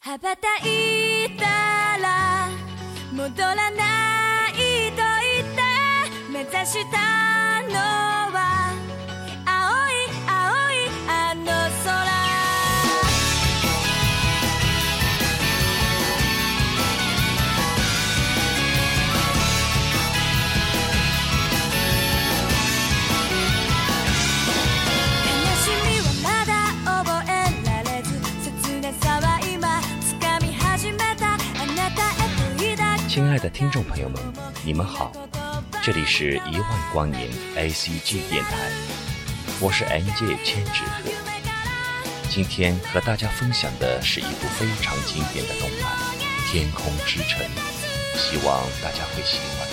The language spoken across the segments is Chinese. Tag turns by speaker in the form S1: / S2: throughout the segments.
S1: 羽ばたいたら戻らないと言って目指したのは
S2: 亲爱的听众朋友们，你们好，这里是一万光年 ACG 电台，我是 M J 千纸鹤。今天和大家分享的是一部非常经典的动漫《天空之城》，希望大家会喜欢。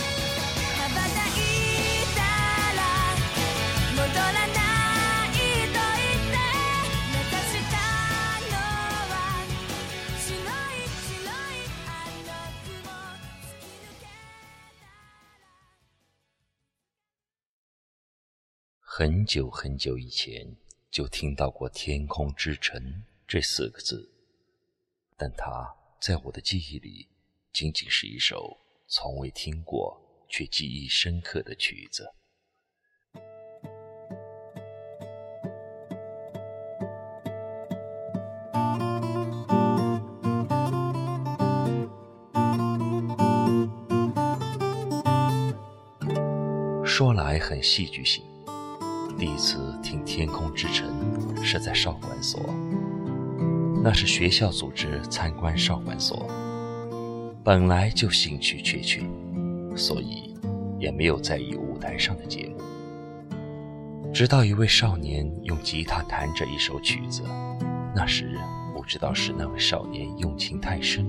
S2: 很久很久以前就听到过“天空之城”这四个字，但它在我的记忆里仅仅是一首从未听过却记忆深刻的曲子。说来很戏剧性，第一次听《天空之城》是在少管所，那是学校组织参观少管所，本来就兴趣缺缺，所以也没有在意舞台上的节目。直到一位少年用吉他弹着一首曲子，那时不知道是那位少年用情太深，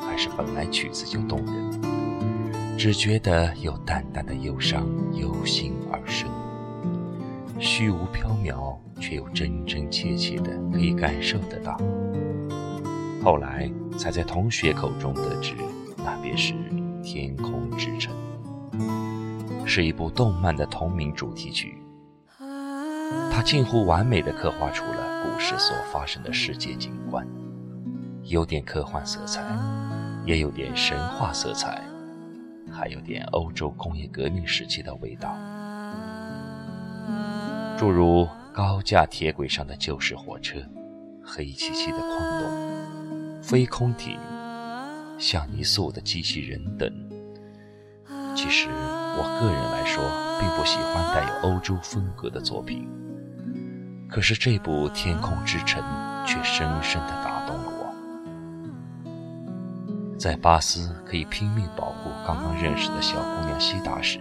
S2: 还是本来曲子就动人，只觉得有淡淡的忧伤由心而生。虚无缥缈，却又真真切切的可以感受得到。后来才在同学口中得知，那便是《天空之城》，是一部动漫的同名主题曲。它近乎完美的刻画出了故事所发生的世界景观，有点科幻色彩，也有点神话色彩，还有点欧洲工业革命时期的味道。诸如高架铁轨上的旧式火车、黑漆漆的矿洞、飞空艇、像泥塑的机器人等。其实我个人来说，并不喜欢带有欧洲风格的作品，可是这部《天空之城》却深深地打动了我。在巴斯可以拼命保护刚刚认识的小姑娘西达时，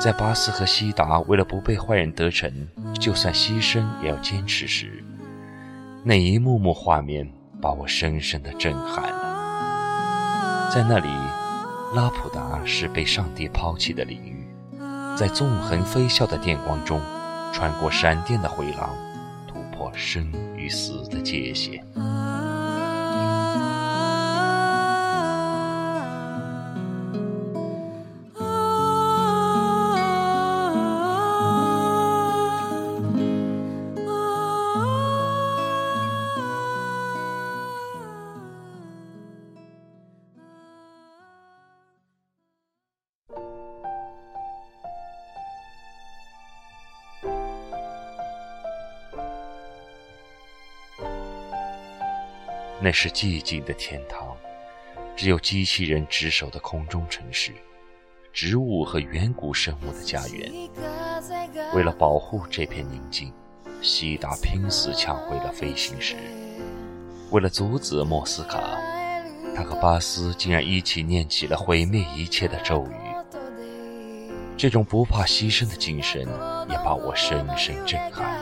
S2: 在巴斯和西达为了不被坏人得逞，就算牺牲也要坚持时，那一幕幕画面把我深深的震撼了。在那里，拉普达是被上帝抛弃的领域，在纵横飞啸的电光中，穿过闪电的回廊，突破生与死的界限。那是寂静的天堂，只有机器人值守的空中城市，植物和远古生物的家园。为了保护这片宁静，西达拼死抢回了飞行石。为了阻止莫斯卡，他和巴斯竟然一起念起了毁灭一切的咒语。这种不怕牺牲的精神也把我深深震撼。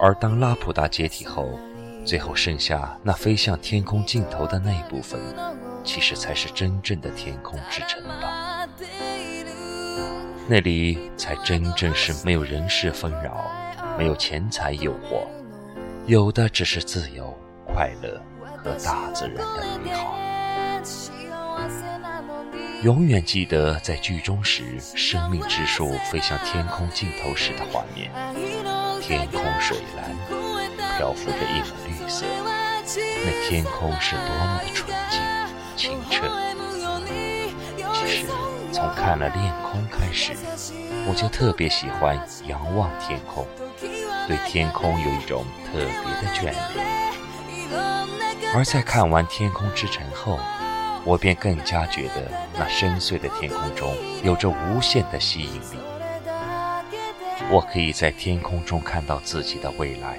S2: 而当拉普达解体后，最后剩下那飞向天空尽头的那一部分，其实才是真正的天空之城吧。那里才真正是没有人事纷扰，没有钱财诱惑，有的只是自由、快乐和大自然的美好。永远记得在剧中时，生命之树飞向天空尽头时的画面，天空水蓝，漂浮着一抹绿色。那天空是多么的纯净、清澈。其实，从看了恋空开始，我就特别喜欢仰望天空，对天空有一种特别的眷恋。而在看完《天空之城》后，我便更加觉得那深邃的天空中有着无限的吸引力。我可以在天空中看到自己的未来，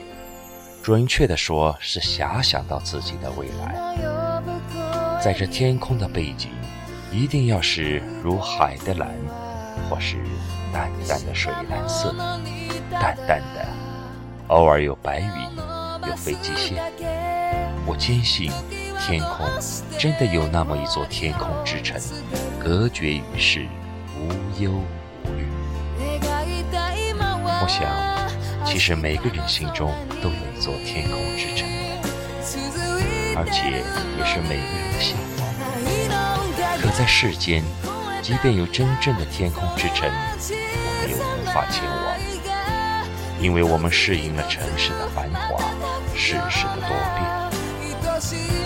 S2: 准确的说是遐想到自己的未来。在这天空的背景，一定要是如海的蓝，或是淡淡的水蓝色，淡淡的，偶尔有白云，有飞机线。我坚信，天空真的有那么一座天空之城，隔绝于世，无忧无虑。我想，其实每个人心中都有一座天空之城，而且也是每个人的向往。可在世间，即便有真正的天空之城，我们又无法前往，因为我们适应了城市的繁华，世事的多变。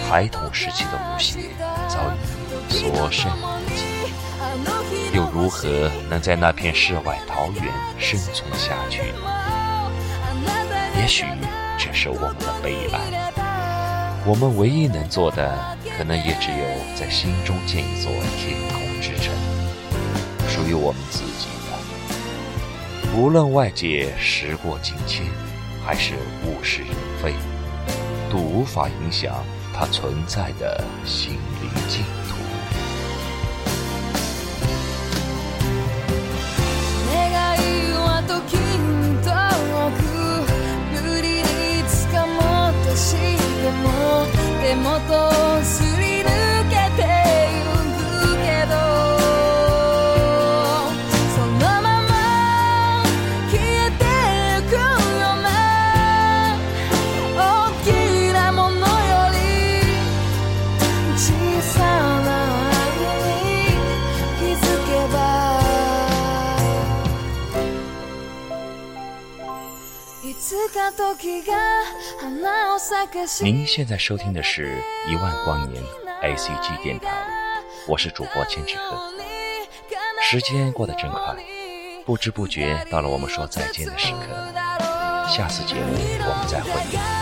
S2: 孩童时期的无邪早已所剩无几。又如何能在那片世外桃源生存下去？许这是我们的悲哀。我们唯一能做的，可能也只有在心中建一座天空之城，属于我们自己的。无论外界时过境迁，还是物是人非，都无法影响它存在的心灵净土。terremotos. 您现在收听的是一万光年 ACG 电台，我是主播千纸鹤。时间过得真快，不知不觉到了我们说再见的时刻。下次节目我们再会。